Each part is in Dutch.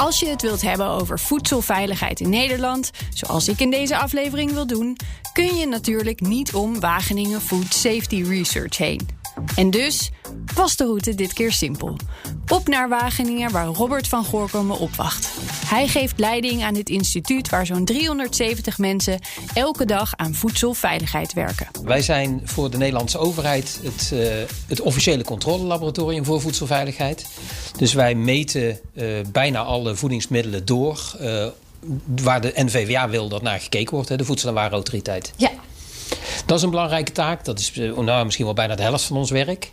Als je het wilt hebben over voedselveiligheid in Nederland, zoals ik in deze aflevering wil doen, kun je natuurlijk niet om Wageningen Food Safety Research heen. En dus was de route dit keer simpel. Op naar Wageningen, waar Robert van Goorkom me opwacht. Hij geeft leiding aan dit instituut waar zo'n 370 mensen elke dag aan voedselveiligheid werken. Wij zijn voor de Nederlandse overheid het, uh, het officiële controlelaboratorium voor voedselveiligheid. Dus wij meten uh, bijna alle voedingsmiddelen door. Uh, waar de NVWA wil dat naar gekeken wordt, hè, de Voedsel- en Warenautoriteit. Ja. Dat is een belangrijke taak. Dat is nou, misschien wel bijna de helft van ons werk.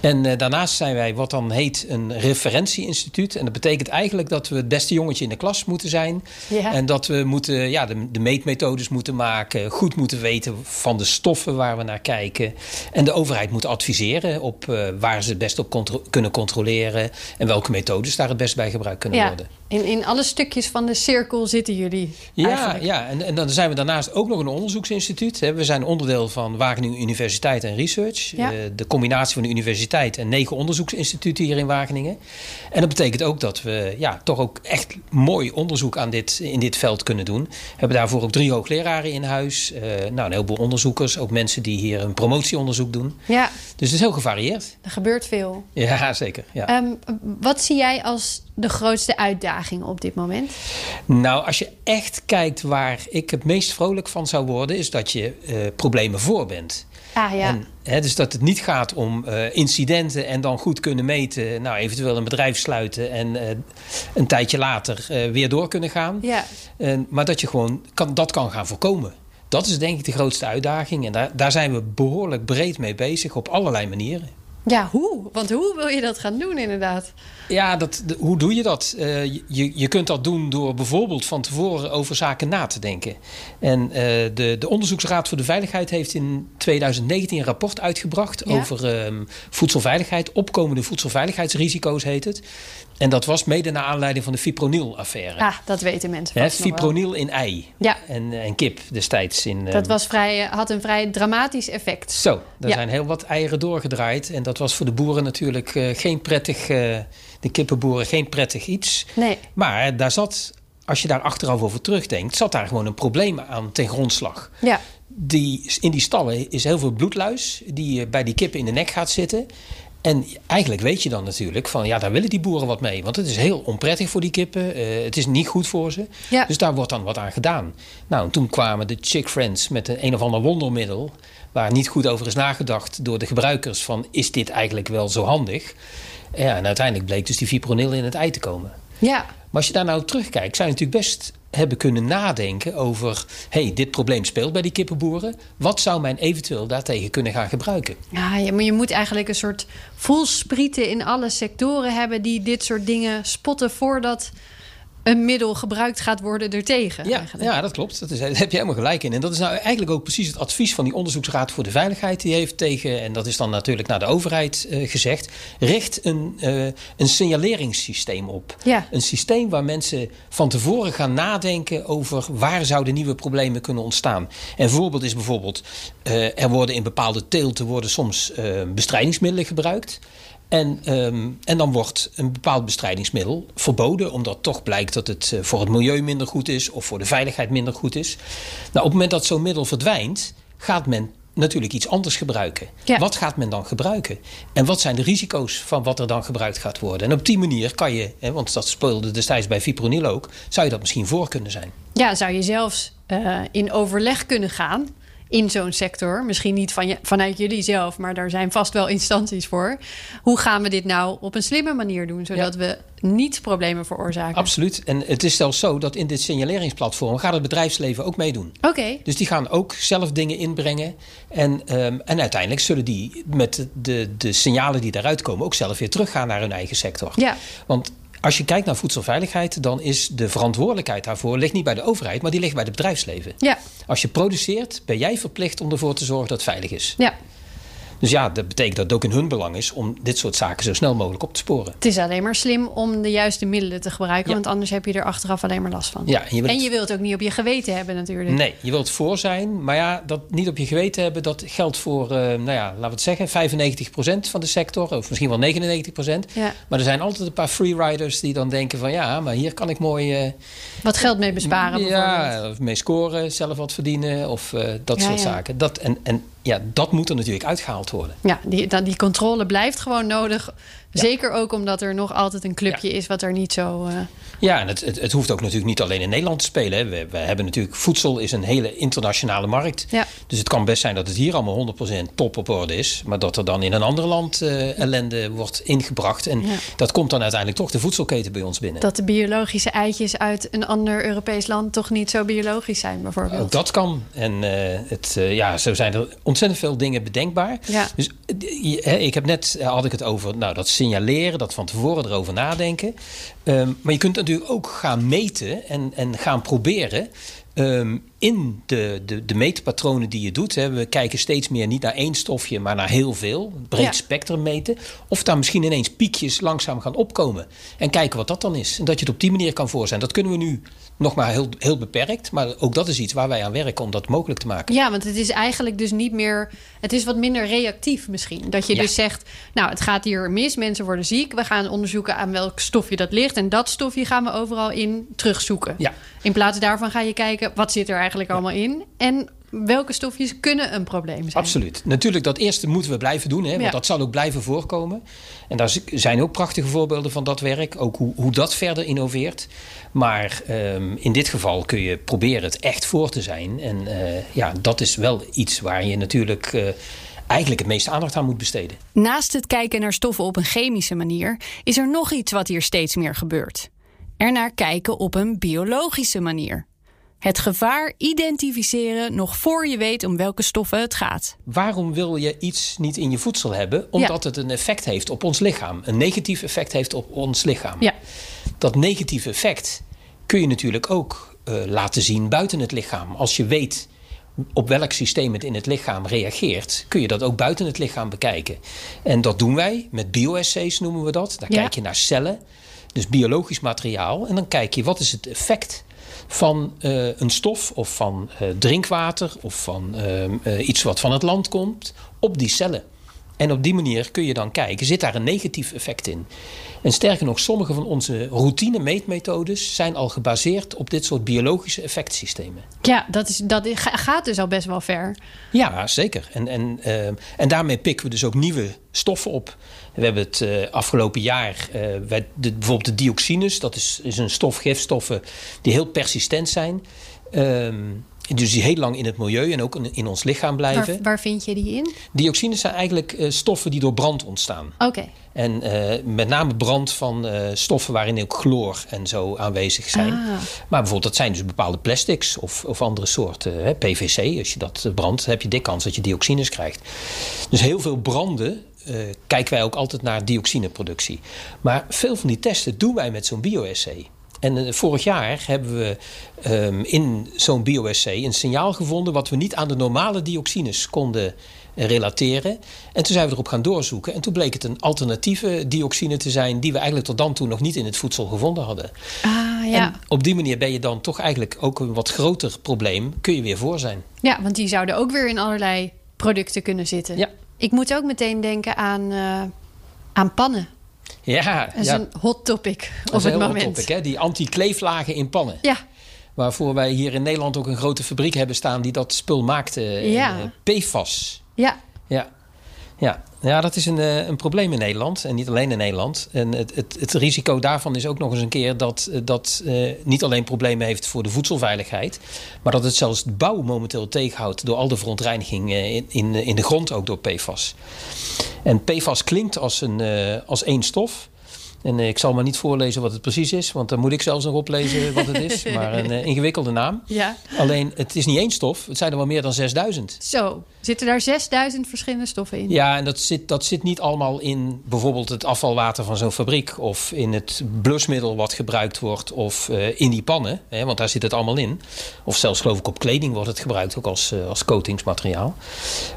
En uh, daarnaast zijn wij wat dan heet een referentieinstituut. En dat betekent eigenlijk dat we het beste jongetje in de klas moeten zijn. Ja. En dat we moeten, ja, de, de meetmethodes moeten maken. Goed moeten weten van de stoffen waar we naar kijken. En de overheid moet adviseren op uh, waar ze het best op contro kunnen controleren. En welke methodes daar het best bij gebruikt kunnen ja. worden. In, in alle stukjes van de cirkel zitten jullie. Ja, eigenlijk. ja. En, en dan zijn we daarnaast ook nog een onderzoeksinstituut. We zijn onderdeel van Wageningen Universiteit en Research. Ja. Uh, de combinatie van de universiteit en negen onderzoeksinstituten hier in Wageningen. En dat betekent ook dat we ja, toch ook echt mooi onderzoek aan dit, in dit veld kunnen doen. We hebben daarvoor ook drie hoogleraren in huis. Uh, nou, een heleboel onderzoekers. Ook mensen die hier een promotieonderzoek doen. Ja, Dus het is heel gevarieerd. er gebeurt veel. Ja, zeker. Ja. Ehm, wat zie jij als de grootste uitdaging op dit moment? Nou, als je echt kijkt waar ik het meest vrolijk van zou worden, is dat je uh, problemen voor bent. Ah ja. En, hè, dus dat het niet gaat om uh, incidenten en dan goed kunnen meten. Nou, eventueel een bedrijf sluiten en uh, een tijdje later weer door kunnen gaan. Ja. maar dat je gewoon kan, dat kan gaan voorkomen. Dat is denk ik de grootste uitdaging. En daar, daar zijn we behoorlijk breed mee bezig op allerlei manieren. Ja, hoe? Want hoe wil je dat gaan doen inderdaad? Ja, dat, de, hoe doe je dat? Uh, je, je kunt dat doen door bijvoorbeeld van tevoren over zaken na te denken. En uh, de, de Onderzoeksraad voor de Veiligheid heeft in 2019 een rapport uitgebracht Ja. over um, voedselveiligheid. Opkomende voedselveiligheidsrisico's heet het. En dat was mede naar aanleiding van de fipronil-affaire. Ah, dat weten mensen Hè, fipronil in ei Ja. en, en kip destijds. In, Dat um, was vrij, eh, had een vrij dramatisch effect. Zo, Ja. zijn heel wat eieren doorgedraaid. En dat was voor de boeren natuurlijk uh, geen prettig... Uh, de kippenboeren geen prettig iets. Nee. Maar daar zat, als je daar achteraf over terugdenkt, zat daar gewoon een probleem aan ten grondslag. Ja. Die, in die stallen is heel veel bloedluis die bij die kippen in de nek gaat zitten. En eigenlijk weet je dan natuurlijk van ja, daar willen die boeren wat mee. Want het is heel onprettig voor die kippen. Uh, het is niet goed voor ze. Ja. Dus daar wordt dan wat aan gedaan. Nou, en toen kwamen de Chick Friends met een, een of ander wondermiddel. Waar niet goed over is nagedacht door de gebruikers. Van is dit eigenlijk wel zo handig? Ja, en uiteindelijk bleek dus die fipronil in het ei te komen. Ja. Maar als je daar nou terugkijkt, zou je natuurlijk best hebben kunnen nadenken over... hey, dit probleem speelt bij die kippenboeren. Wat zou men eventueel daartegen kunnen gaan gebruiken? Ja, maar je moet eigenlijk een soort voelsprieten in alle sectoren hebben... die dit soort dingen spotten voordat een middel gebruikt gaat worden ertegen. Ja, eigenlijk. ja dat klopt. Dat is, daar heb je helemaal gelijk in. En dat is nou eigenlijk ook precies het advies van die Onderzoeksraad voor de Veiligheid. Die heeft tegen, en dat is dan natuurlijk naar de overheid uh, gezegd... richt een, uh, een signaleringssysteem op. Ja. Een systeem waar mensen van tevoren gaan nadenken over... waar zouden nieuwe problemen kunnen ontstaan. En voorbeeld is bijvoorbeeld... Uh, er worden in bepaalde teelten worden soms bestrijdingsmiddelen gebruikt... En, um, en dan wordt een bepaald bestrijdingsmiddel verboden, omdat toch blijkt dat het uh, voor het milieu minder goed is of voor de veiligheid minder goed is. Nou, op het moment dat zo'n middel verdwijnt, gaat men natuurlijk iets anders gebruiken. Ja. Wat gaat men dan gebruiken? En wat zijn de risico's van wat er dan gebruikt gaat worden? En op die manier kan je, hè, want dat speelde destijds bij fipronil ook, zou je dat misschien voor kunnen zijn. Ja, zou je zelfs uh, in overleg kunnen gaan in zo'n sector. Misschien niet van je, vanuit jullie zelf, maar daar zijn vast wel instanties voor. Hoe gaan we dit nou op een slimme manier doen, zodat ja. we niet problemen veroorzaken? Absoluut. En het is zelfs zo dat in dit signaleringsplatform gaat het bedrijfsleven ook meedoen. Oké. Okay. Dus die gaan ook zelf dingen inbrengen. En, um, en uiteindelijk zullen die met de, de, de signalen die daaruit komen ook zelf weer teruggaan naar hun eigen sector. Ja. Want als je kijkt naar voedselveiligheid, dan is de verantwoordelijkheid daarvoor ligt niet bij de overheid, maar die ligt bij het bedrijfsleven. Ja. Als je produceert, ben jij verplicht om ervoor te zorgen dat het veilig is. Ja. Dus ja, dat betekent dat het ook in hun belang is om dit soort zaken zo snel mogelijk op te sporen. Het is alleen maar slim om de juiste middelen te gebruiken, Ja. want anders heb je er achteraf alleen maar last van. Ja, en je wilt En je wilt het ook niet op je geweten hebben natuurlijk. Nee, je wilt voor zijn, maar ja, dat niet op je geweten hebben, dat geldt voor, eh, nou ja, laten we het zeggen, 95% van de sector, of misschien wel 99%. Ja. Maar er zijn altijd een paar freeriders die dan denken van ja, maar hier kan ik mooi eh, Wat geld mee besparen ja, mee scoren, zelf wat verdienen of eh, dat Ja, soort ja. zaken. Dat, en, en ja, dat moet er natuurlijk uitgehaald worden. Ja, die, die controle blijft gewoon nodig. Zeker ook omdat er nog altijd een clubje is wat er niet zo... eh, Ja, en het, het, het hoeft ook natuurlijk niet alleen in Nederland te spelen. Hè. We, we hebben natuurlijk, voedsel is een hele internationale markt. Ja. Dus het kan best zijn dat het hier allemaal 100% top op orde is. Maar dat er dan in een ander land eh, ellende wordt ingebracht. En dat komt dan uiteindelijk toch de voedselketen bij ons binnen. dat de biologische eitjes uit een ander Europees land toch niet zo biologisch zijn bijvoorbeeld. Ook dat kan. En eh, het, ja, zo zijn er ontzettend veel dingen bedenkbaar. Ja. Dus ik heb net had ik het over nou, dat signaleren, dat van tevoren erover nadenken. Ehm, maar je kunt natuurlijk ook gaan meten en, en gaan proberen. Ehm, in de, de, de meetpatronen die je doet. Hè, we kijken steeds meer niet naar één stofje, maar naar heel veel. Breed Ja. spectrum meten. Of daar misschien ineens piekjes langzaam gaan opkomen. En kijken wat dat dan is. En dat je het op die manier kan voor zijn. Dat kunnen we nu nog maar heel, heel beperkt. Maar ook dat is iets waar wij aan werken om dat mogelijk te maken. Ja, want het is eigenlijk dus niet meer. Het is wat minder reactief misschien. Dat je Ja. dus zegt: Nou, het gaat hier mis, mensen worden ziek. We gaan onderzoeken aan welk stofje dat ligt. En dat stofje gaan we overal in terugzoeken. Ja. In plaats daarvan ga je kijken: wat zit er eigenlijk allemaal in? En welke stofjes kunnen een probleem zijn? Absoluut. Natuurlijk, dat eerste moeten we blijven doen, hè, want Ja. dat zal ook blijven voorkomen. En daar zijn ook prachtige voorbeelden van dat werk, ook hoe, hoe dat verder innoveert. Maar ehm, in dit geval kun je proberen het echt voor te zijn. En eh, ja, dat is wel iets waar je natuurlijk eh, eigenlijk het meeste aandacht aan moet besteden. Naast het kijken naar stoffen op een chemische manier, is er nog iets wat hier steeds meer gebeurt. Ernaar kijken op een biologische manier. Het gevaar identificeren nog voor je weet om welke stoffen het gaat. Waarom wil je iets niet in je voedsel hebben? Omdat het een effect heeft op ons lichaam. Een negatief effect heeft op ons lichaam. Ja. Dat negatieve effect kun je natuurlijk ook eh, laten zien buiten het lichaam. Als je weet op welk systeem het in het lichaam reageert, kun je dat ook buiten het lichaam bekijken. En dat doen wij met bioassays noemen we dat. Daar Ja. kijk je naar cellen, dus biologisch materiaal. En dan kijk je wat is het effect van eh, een stof of van eh, drinkwater of van ehm, eh, iets wat van het land komt op die cellen. En op die manier kun je dan kijken, zit daar een negatief effect in? En sterker nog, sommige van onze routine meetmethodes zijn al gebaseerd op dit soort biologische effectsystemen. Ja, dat, is, dat gaat dus al best wel ver. Ja, zeker. En, en, ehm, en daarmee pikken we dus ook nieuwe stoffen op. We hebben het eh, afgelopen jaar, eh, wij- de, bijvoorbeeld de dioxines, dat is, is een stof, gifstoffen die heel persistent zijn. Ehm, dus die heel lang in het milieu en ook in, ons lichaam blijven. Waar, waar vind je die in? Dioxines zijn eigenlijk eh, stoffen die door brand ontstaan. Oké. En eh, met name brand van eh, stoffen waarin ook chloor en zo aanwezig zijn. Ah. Maar bijvoorbeeld, dat zijn dus bepaalde plastics of, of andere soorten. Hè, PVC, als je dat brandt, heb je dik kans dat je dioxines krijgt. Dus heel veel branden kijken wij ook altijd naar dioxineproductie. Maar veel van die testen doen wij met zo'n bioassay. En eh, vorig jaar hebben we ehm, in zo'n bioassay een signaal gevonden... wat we niet aan de normale dioxines konden relateren. En toen zijn we erop gaan doorzoeken. En toen bleek het een alternatieve dioxine te zijn... die we eigenlijk tot dan toe nog niet in het voedsel gevonden hadden. Ah ja. En op die manier ben je dan toch eigenlijk ook een wat groter probleem... kun je weer voor zijn. ja, want die zouden ook weer in allerlei producten kunnen zitten. Ja. Ik moet ook meteen denken aan, eh, aan pannen. Ja, Dat is ja. een hot topic dat op is een het moment. topic, hè? Die anti-kleeflagen in pannen. Ja, Waarvoor wij hier in Nederland ook een grote fabriek hebben staan... die dat spul maakte. Ja. Eh, PFAS. ja, Ja. Ja. Ja, dat is een, eh, een probleem in Nederland. En niet alleen in Nederland. En het, het, het risico daarvan is ook nog eens een keer dat eh, dat eh, niet alleen problemen heeft voor de voedselveiligheid. Maar dat het zelfs de bouw momenteel tegenhoudt door al de verontreiniging in, in, in de grond ook door PFAS. En PFAS klinkt als, een, als één stof. En ik zal maar niet voorlezen wat het precies is, want dan moet ik zelfs nog oplezen wat het is. Maar een ingewikkelde naam. Ja. Alleen, het is niet één stof, het zijn er wel meer dan 6000. Zo, zitten daar 6000 verschillende stoffen in? Ja, en dat zit, dat zit niet allemaal in bijvoorbeeld het afvalwater van zo'n fabriek... of in het blusmiddel wat gebruikt wordt of in die pannen. Hè, want daar zit het allemaal in. Of zelfs geloof ik op kleding wordt het gebruikt, ook als, als coatingsmateriaal.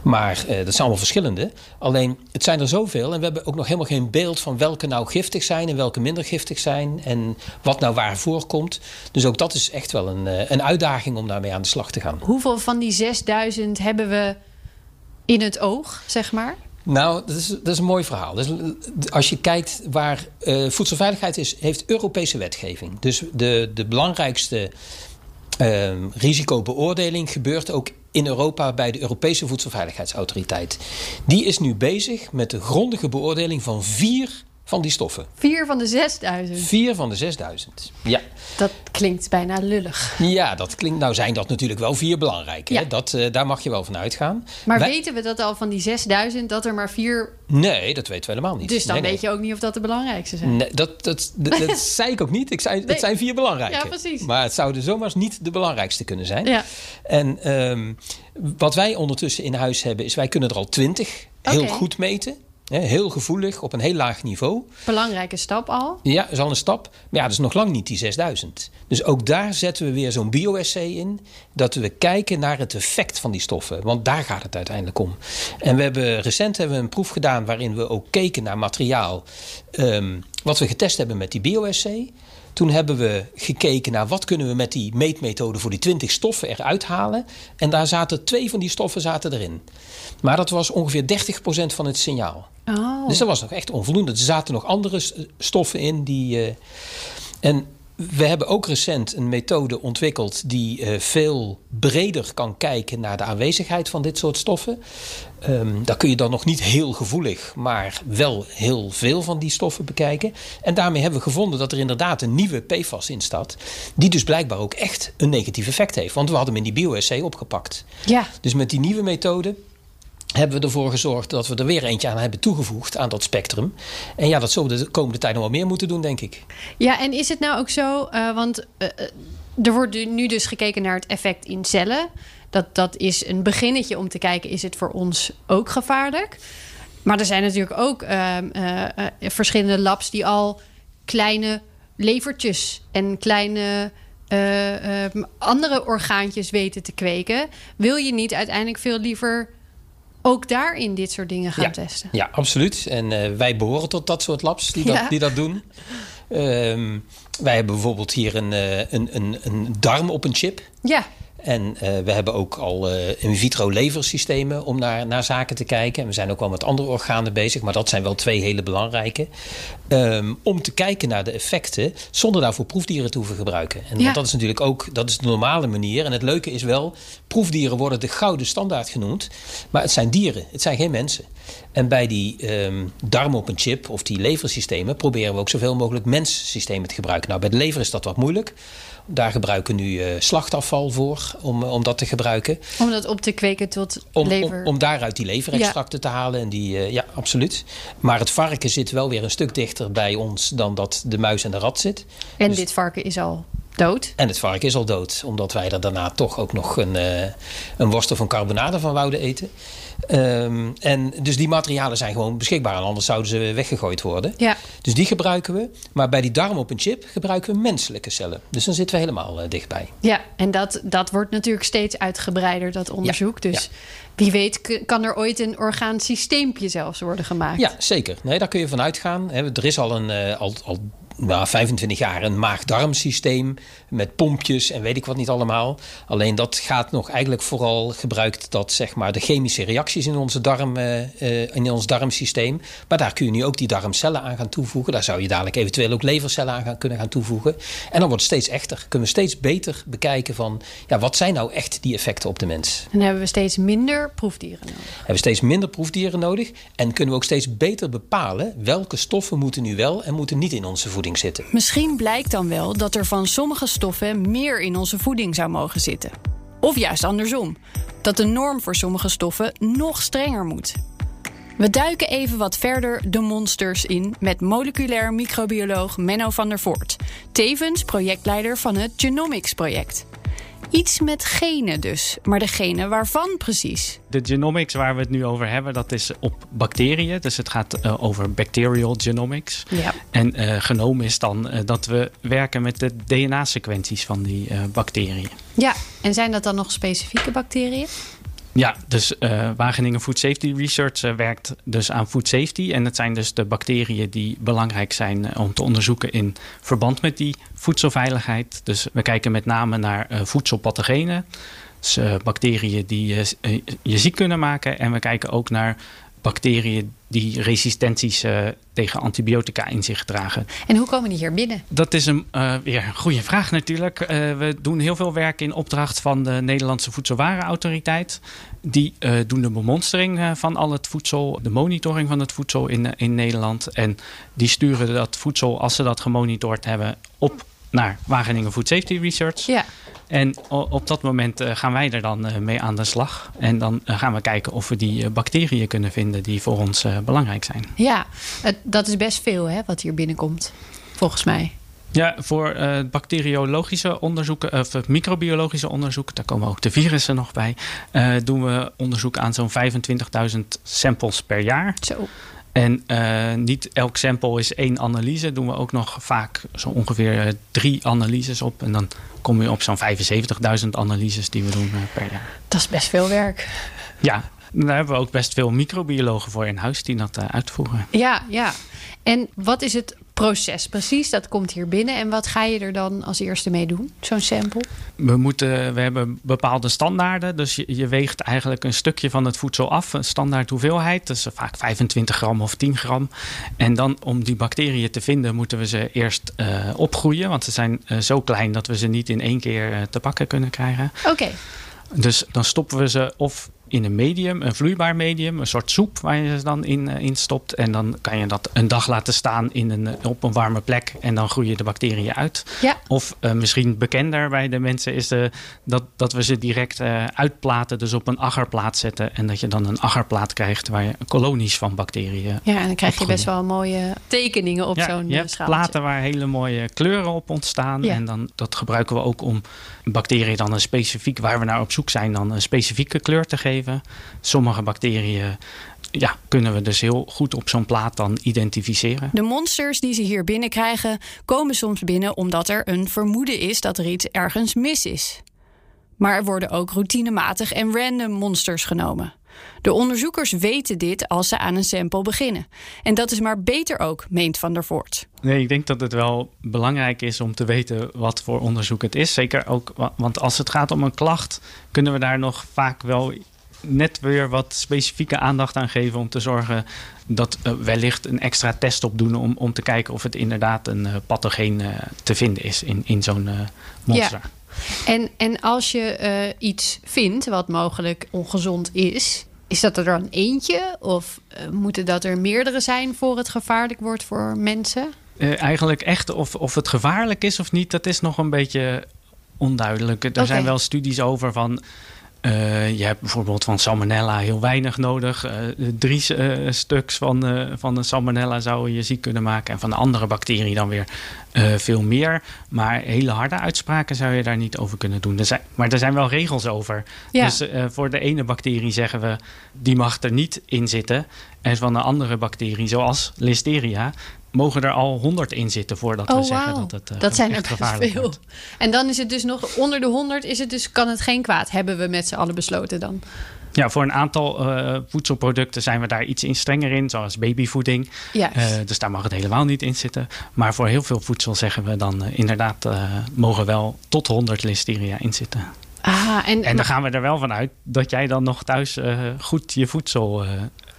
Maar dat zijn allemaal verschillende. Alleen, het zijn er zoveel en we hebben ook nog helemaal geen beeld... van welke nou giftig zijn en welke minder giftig zijn... en wat nou waar voorkomt. Dus ook dat is echt wel een, een uitdaging om daarmee aan de slag te gaan. Hoeveel van die 6000 hebben we in het oog, zeg maar? Nou, dat is, dat is een mooi verhaal. Dus als je kijkt waar uh, voedselveiligheid is, heeft Europese wetgeving. Dus de, de belangrijkste uh, risicobeoordeling gebeurt ook in Europa bij de Europese Voedselveiligheidsautoriteit. Die is nu bezig met de grondige beoordeling van vier van die stoffen. Vier van de 6000? Vier van de 6000, ja. Dat klinkt bijna lullig. Ja, dat klinkt. Nou zijn dat natuurlijk wel vier belangrijke. Ja. Dat, uh, daar mag je wel van uitgaan. Maar Wij... weten we dat al van die 6000 dat er maar vier. Nee, dat weten we helemaal niet. Dus dan nee, weet je ook niet of dat de belangrijkste zijn. Nee, dat, dat, dat, dat zei ik ook niet. Ik zei, het zijn vier belangrijke. Ja, precies. Maar het zouden zomaar niet de belangrijkste kunnen zijn. Ja. En um, wat wij ondertussen in huis hebben, is wij kunnen er al twintig heel Oké. goed meten. Heel gevoelig, op een heel laag niveau. Belangrijke stap al. Ja, is al een stap. Maar ja, dat is nog lang niet die 6000. Dus ook daar zetten we weer zo'n bio-essay in. Dat we kijken naar het effect van die stoffen. Want daar gaat het uiteindelijk om. En we hebben recent hebben we een proef gedaan waarin we ook keken naar materiaal. Um, wat we getest hebben met die bio-essay. Toen hebben we gekeken naar wat kunnen we met die meetmethode voor die 20 stoffen eruit halen. En daar zaten twee van die stoffen zaten erin. Maar dat was ongeveer 30% van het signaal. Oh. Dus dat was nog echt onvoldoende. Er zaten nog andere stoffen in die. Uh, en we hebben ook recent een methode ontwikkeld die uh, veel breder kan kijken naar de aanwezigheid van dit soort stoffen. Um, daar kun je dan nog niet heel gevoelig, maar wel heel veel van die stoffen bekijken. En daarmee hebben we gevonden dat er inderdaad een nieuwe PFAS in staat, die dus blijkbaar ook echt een negatief effect heeft. Want we hadden hem in die bio-essay opgepakt. Ja. Dus met die nieuwe methode hebben we ervoor gezorgd dat we er weer eentje aan hebben toegevoegd aan dat spectrum. En ja, dat zullen we de komende tijd nog wel meer moeten doen, denk ik. Ja, en is het nou ook zo, uh, want uh, er wordt nu dus gekeken naar het effect in cellen. Dat, dat is een beginnetje om te kijken, is het voor ons ook gevaarlijk? Maar er zijn natuurlijk ook uh, verschillende labs die al kleine levertjes en kleine uh, andere orgaantjes weten te kweken. Wil je niet uiteindelijk veel liever ook daarin dit soort dingen gaan ja, testen? Ja, absoluut. En uh, wij behoren tot dat soort labs die dat, die dat doen. Um, wij hebben bijvoorbeeld hier een, uh, een, een, een darm op een chip. Ja. En uh, we hebben ook al uh, in vitro leversystemen om naar, naar zaken te kijken. En we zijn ook wel met andere organen bezig, maar dat zijn wel twee hele belangrijke. Um, om te kijken naar de effecten zonder daarvoor proefdieren te hoeven gebruiken. En Ja. dat is natuurlijk ook dat is de normale manier. En het leuke is wel, proefdieren worden de gouden standaard genoemd. Maar het zijn dieren, het zijn geen mensen. En bij die um, darm op een chip of die leversystemen proberen we ook zoveel mogelijk menssystemen te gebruiken. Nou, bij de lever is dat wat moeilijk. Daar gebruiken we nu uh, slachtafval voor om, om dat te gebruiken. Om dat op te kweken tot Om, lever. om, om daaruit die leverextracten ja. te halen. En die, uh, ja, absoluut. Maar het varken zit wel weer een stuk dichter bij ons dan dat de muis en de rat zit. en dus, dit varken is al dood. En het varken is al dood, omdat wij er daarna toch ook nog een, uh, een worstel van carbonade van wouden eten. Um, en dus die materialen zijn gewoon beschikbaar, anders zouden ze weggegooid worden. Ja. Dus die gebruiken we. Maar bij die darm op een chip gebruiken we menselijke cellen. Dus dan zitten we helemaal uh, dichtbij. Ja, en dat, dat wordt natuurlijk steeds uitgebreider, dat onderzoek. Ja, dus ja. wie weet kan er ooit een orgaansysteempje zelfs worden gemaakt. Ja, zeker. Nee, daar kun je van uitgaan. Er is al een uh, al, al nou, 25 jaar een maag-darmsysteem met pompjes en weet ik wat niet allemaal. Alleen dat gaat nog eigenlijk vooral gebruikt dat zeg maar de chemische reacties in onze darm, uh, uh, in ons darmsysteem. Maar daar kun je nu ook die darmcellen aan gaan toevoegen. Daar zou je dadelijk eventueel ook levercellen aan gaan, kunnen gaan toevoegen. En dan wordt het steeds echter. Kunnen we steeds beter bekijken van ja, wat zijn nou echt die effecten op de mens. En dan hebben we steeds minder proefdieren nodig. Hebben we steeds minder proefdieren nodig en kunnen we ook steeds beter bepalen welke stoffen moeten nu wel en moeten niet in onze voeding zitten. Misschien blijkt dan wel dat er van sommige stoffen meer in onze voeding zou mogen zitten. Of juist andersom, dat de norm voor sommige stoffen nog strenger moet. We duiken even wat verder de monsters in met moleculair microbioloog Menno van der Voort. Tevens projectleider van het Genomics-project. Iets met genen dus, maar de genen waarvan precies? De genomics waar we het nu over hebben, dat is op bacteriën. Dus het gaat uh, over bacterial genomics. Ja. En uh, genoom is dan uh, dat we werken met de DNA-sequenties van die bacteriën. Ja, en zijn dat dan nog specifieke bacteriën? Ja, dus uh, Wageningen Food Safety Research uh, werkt dus aan food safety. En het zijn dus de bacteriën die belangrijk zijn uh, om te onderzoeken in verband met die voedselveiligheid. Dus we kijken met name naar voedselpathogenen. Dus bacteriën die je ziek kunnen maken. En we kijken ook naar bacteriën die resistenties uh, tegen antibiotica in zich dragen. En hoe komen die hier binnen? Dat is een, uh, weer een goede vraag natuurlijk. Uh, we doen heel veel werk in opdracht van de Nederlandse Voedselwarenautoriteit. Die doen de bemonstering van al het voedsel, de monitoring van het voedsel in, in Nederland. En die sturen dat voedsel, als ze dat gemonitord hebben, op naar Wageningen Food Safety Research. Ja. En op dat moment gaan wij er dan mee aan de slag. En dan gaan we kijken of we die bacteriën kunnen vinden die voor ons belangrijk zijn. Ja, dat is best veel hè, wat hier binnenkomt, volgens mij. Ja, voor uh, bacteriologische onderzoeken, of microbiologische onderzoeken, daar komen ook de virussen nog bij, uh, doen we onderzoek aan zo'n 25.000 samples per jaar. Zo. En uh, niet elk sample is één analyse. Doen we ook nog vaak zo ongeveer uh, drie analyses op. En dan kom je op zo'n 75.000 analyses die we doen uh, per jaar. Dat is best veel werk. Ja, daar hebben we ook best veel microbiologen voor in huis die dat uitvoeren. Ja, ja. En wat is het proces precies? Dat komt hier binnen. En wat ga je er dan als eerste mee doen, zo'n sample? We, moeten, we hebben bepaalde standaarden. Dus je, je, weegt eigenlijk een stukje van het voedsel af. Een standaard hoeveelheid. Dus vaak 25 gram of 10 gram. En dan om die bacteriën te vinden moeten we ze eerst uh, opgroeien. Want ze zijn uh, zo klein dat we ze niet in één keer uh, te pakken kunnen krijgen. Oké. Okay. Dus dan stoppen we ze of in een medium, een vloeibaar medium, een soort soep waar je ze dan in, uh, in stopt. En dan kan je dat een dag laten staan in een, op een warme plek en dan groeien de bacteriën uit. Ja. Of uh, misschien bekender bij de mensen is uh, dat, dat we ze direct uitplaten, dus op een agarplaat zetten. En dat je dan een agarplaat krijgt waar je kolonies van bacteriën. Ja, en dan krijg je best wel mooie tekeningen op ja, zo'n je hebt schaaltje. platen waar hele mooie kleuren op ontstaan. Ja. En dan, dat gebruiken we ook om bacteriën dan een specifiek, waar we naar op zoek zijn, dan een specifieke kleur te geven. Sommige bacteriën ja, kunnen we dus heel goed op zo'n plaat dan identificeren. De monsters die ze hier binnenkrijgen, komen soms binnen omdat er een vermoeden is dat er iets ergens mis is. Maar er worden ook routinematig en random monsters genomen. De onderzoekers weten dit als ze aan een sample beginnen. En dat is maar beter ook, meent Van der Voort. Nee, ik denk dat het wel belangrijk is om te weten wat voor onderzoek het is. Zeker ook, want als het gaat om een klacht, kunnen we daar nog vaak wel net weer wat specifieke aandacht aan geven om te zorgen dat uh, wellicht een extra test op doen om, om te kijken of het inderdaad een uh, pathogeen uh, te vinden is in, in zo'n monster. Ja. En, en als je iets vindt wat mogelijk ongezond is, is dat er dan eentje of moeten dat er meerdere zijn voor het gevaarlijk wordt voor mensen? eigenlijk echt of, of het gevaarlijk is of niet, dat is nog een beetje onduidelijk. Er zijn wel studies over van uh, je hebt bijvoorbeeld van salmonella heel weinig nodig. Uh, drie uh, stuks van, van de salmonella zou je ziek kunnen maken. En van de andere bacterie dan weer veel meer. Maar hele harde uitspraken zou je daar niet over kunnen doen. Er zijn, maar er zijn wel regels over. Ja. Dus voor de ene bacterie zeggen we... die mag er niet in zitten. En van de andere bacterie, zoals Listeria... mogen er al 100 in zitten voordat oh, we zeggen wow. dat het uh, dat zijn er gevaarlijk veel. wordt. En dan is het dus nog onder de 100 is het dus kan het geen kwaad hebben we met z'n allen besloten dan. Ja, voor een aantal uh, voedselproducten zijn we daar iets in strenger in, zoals babyvoeding. Juist. Uh, dus daar mag het helemaal niet in zitten. Maar voor heel veel voedsel zeggen we dan inderdaad mogen wel tot 100 listeria in zitten. Ah, en, En dan gaan we er wel van uit dat jij dan nog thuis goed je voedsel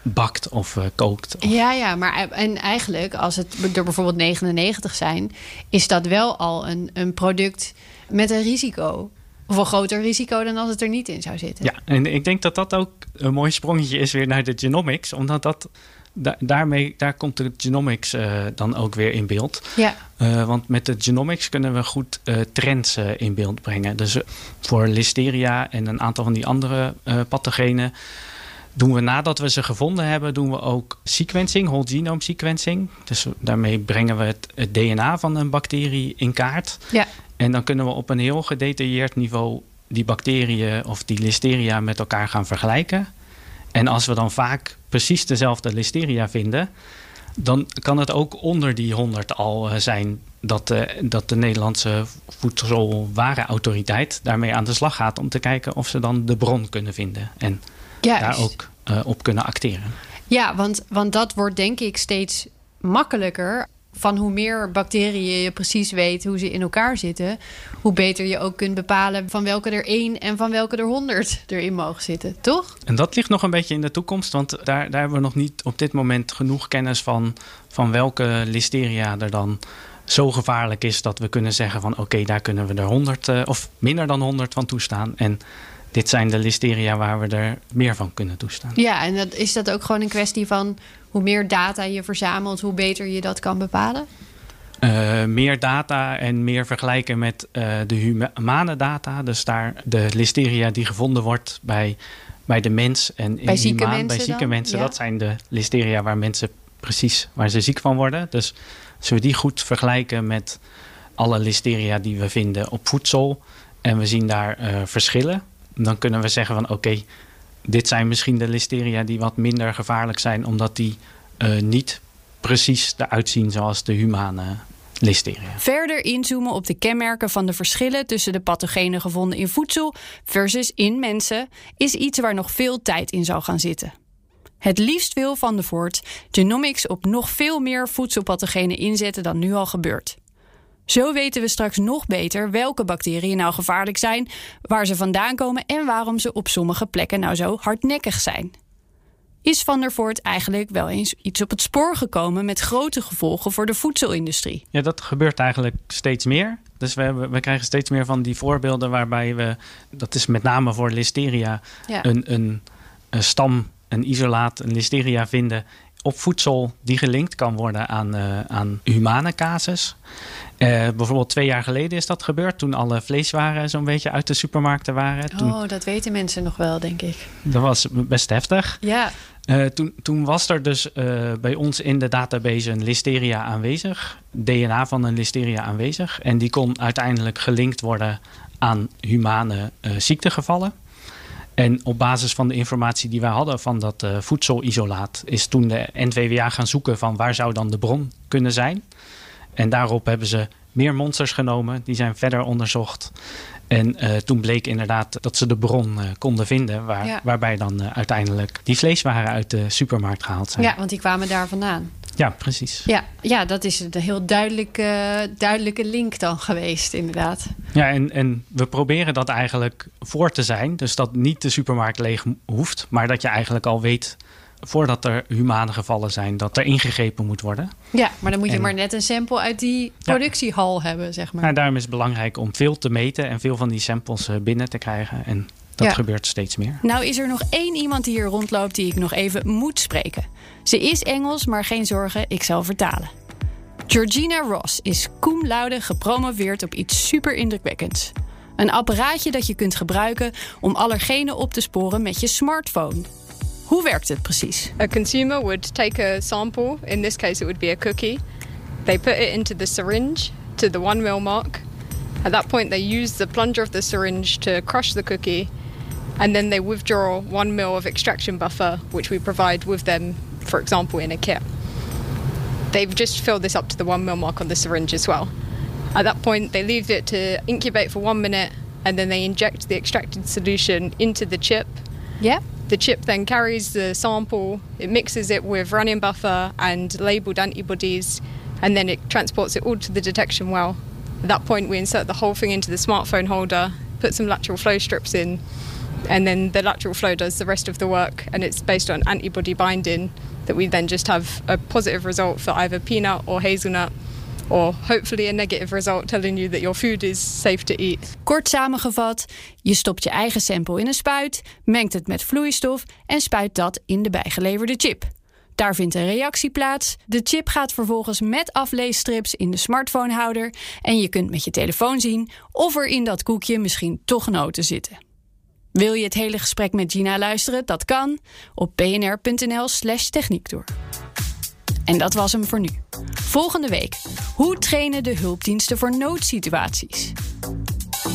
bakt of uh, kookt. Of... Ja, ja, maar en eigenlijk als het er bijvoorbeeld 99 zijn, is dat wel al een, een product met een risico. Of een groter risico dan als het er niet in zou zitten. Ja, en ik denk dat dat ook een mooi sprongetje is weer naar de genomics, omdat dat da daarmee, daar komt de genomics uh, dan ook weer in beeld. Ja. Uh, want met de genomics kunnen we goed uh, trends in beeld brengen. Dus voor listeria en een aantal van die andere pathogenen doen we nadat we ze gevonden hebben, doen we ook sequencing, whole genome sequencing. Dus daarmee brengen we het, het DNA van een bacterie in kaart. Ja. En dan kunnen we op een heel gedetailleerd niveau die bacteriën of die listeria met elkaar gaan vergelijken. En als we dan vaak precies dezelfde listeria vinden, dan kan het ook onder die 100 al eh, zijn dat de, dat de Nederlandse voedselwarenautoriteit daarmee aan de slag gaat om te kijken of ze dan de bron kunnen vinden en Juist. daar ook uh, op kunnen acteren. Ja, want, want dat wordt denk ik steeds makkelijker. Van hoe meer bacteriën je precies weet hoe ze in elkaar zitten, hoe beter je ook kunt bepalen van welke er één en van welke er honderd erin mogen zitten, toch? En dat ligt nog een beetje in de toekomst, want daar, daar hebben we nog niet op dit moment genoeg kennis van, van welke listeria er dan zo gevaarlijk is dat we kunnen zeggen van oké, daar kunnen we er 100 uh, of minder dan 100 van toestaan. En dit zijn de listeria waar we er meer van kunnen toestaan. Ja, en dat, is dat ook gewoon een kwestie van hoe meer data je verzamelt, hoe beter je dat kan bepalen? Uh, meer data en meer vergelijken met uh, de humane data. Dus daar de listeria die gevonden wordt bij, bij de mens en in bij zieke humaan, mensen. Bij zieke dan? mensen. Ja. Dat zijn de listeria waar mensen precies waar ze ziek van worden. Dus als we die goed vergelijken met alle listeria die we vinden op voedsel en we zien daar uh, verschillen, dan kunnen we zeggen van oké, dit zijn misschien de listeria die wat minder gevaarlijk zijn, omdat die uh, niet precies eruit zien zoals de humane listeria. Verder inzoomen op de kenmerken van de verschillen tussen de pathogenen gevonden in voedsel versus in mensen is iets waar nog veel tijd in zal gaan zitten. Het liefst wil Van der Voort genomics op nog veel meer voedselpathogenen inzetten dan nu al gebeurt. Zo weten we straks nog beter welke bacteriën nou gevaarlijk zijn, waar ze vandaan komen en waarom ze op sommige plekken nou zo hardnekkig zijn. Is Van der Voort eigenlijk wel eens iets op het spoor gekomen met grote gevolgen voor de voedselindustrie? Ja, dat gebeurt eigenlijk steeds meer. Dus we, hebben, we krijgen steeds meer van die voorbeelden waarbij we, dat is met name voor listeria, Ja. een, een, een stam, een isolaat, een listeria vinden op voedsel die gelinkt kan worden aan, uh, aan humane casus. Uh, bijvoorbeeld twee jaar geleden is dat gebeurd toen alle vleeswaren zo'n beetje uit de supermarkten waren. Toen, Oh, dat weten mensen nog wel, denk ik. Dat was best heftig. Ja. Uh, toen, toen, was er dus bij ons in de database een listeria aanwezig, DNA van een listeria aanwezig. En die kon uiteindelijk gelinkt worden aan humane ziektegevallen. En op basis van de informatie die wij hadden van dat uh, voedselisolaat, is toen de NVWA gaan zoeken van waar zou dan de bron kunnen zijn. En daarop hebben ze meer monsters genomen, die zijn verder onderzocht. En uh, toen bleek inderdaad dat ze de bron uh, konden vinden, waar, Ja. waarbij dan uiteindelijk die vleeswaren uit de supermarkt gehaald zijn. ja, want die kwamen daar vandaan. Ja, precies. Ja, ja dat is een heel duidelijke, duidelijke link dan geweest, inderdaad. Ja, en, en we proberen dat eigenlijk voor te zijn. Dus dat niet de supermarkt leeg hoeft, maar dat je eigenlijk al weet voordat er humane gevallen zijn, dat er ingegrepen moet worden. Ja, maar dan moet je En- maar net een sample uit die productiehal hebben, zeg maar. Nou, daarom is het belangrijk om veel te meten en veel van die samples eh, binnen te krijgen. En dat Ja. gebeurt steeds meer. Nou is er nog één iemand die hier rondloopt die ik nog even moet spreken. Ze is Engels, maar geen zorgen, ik zal vertalen. Georgina Ross is cum laude gepromoveerd op iets super indrukwekkends. Een apparaatje dat je kunt gebruiken om allergenen op te sporen met je smartphone. Hoe werkt het precies? A consumer would take a sample, in this case it would be a cookie. They put it into the syringe to the one mil mark. At that point, they use the plunger of the syringe to crush the cookie, and then they withdraw one mil of extraction buffer, which we provide with them, for example, in a kit. They've just filled this up to the one mil mark on the syringe as well. At that point, they leave it to incubate for one minute, and then they inject the extracted solution into the chip. Ja? The chip then carries the sample, it mixes it with running buffer and labeled antibodies, and then it transports it all to the detection well. At that point, we insert the whole thing into the smartphone holder, put some lateral flow strips in, and then the lateral flow does the rest of the work. And it's based on antibody binding that we then just have a positive result for either peanut or hazelnut, or hopefully a negative result telling you that your food is safe to eat. Kort samengevat, je stopt je eigen sample in een spuit, mengt het met vloeistof en spuit dat in de bijgeleverde chip. Daar vindt een reactie plaats. De chip gaat vervolgens met afleesstrips in de smartphonehouder en je kunt met je telefoon zien of er in dat koekje misschien toch noten zitten. Wil je het hele gesprek met Gina luisteren? Dat kan op bnr.nl/slash techniektour. En dat was hem voor nu. Volgende week. Hoe trainen de hulpdiensten voor noodsituaties?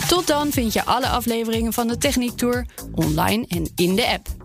Tot dan vind je alle afleveringen van de Techniek Tour online en in de app.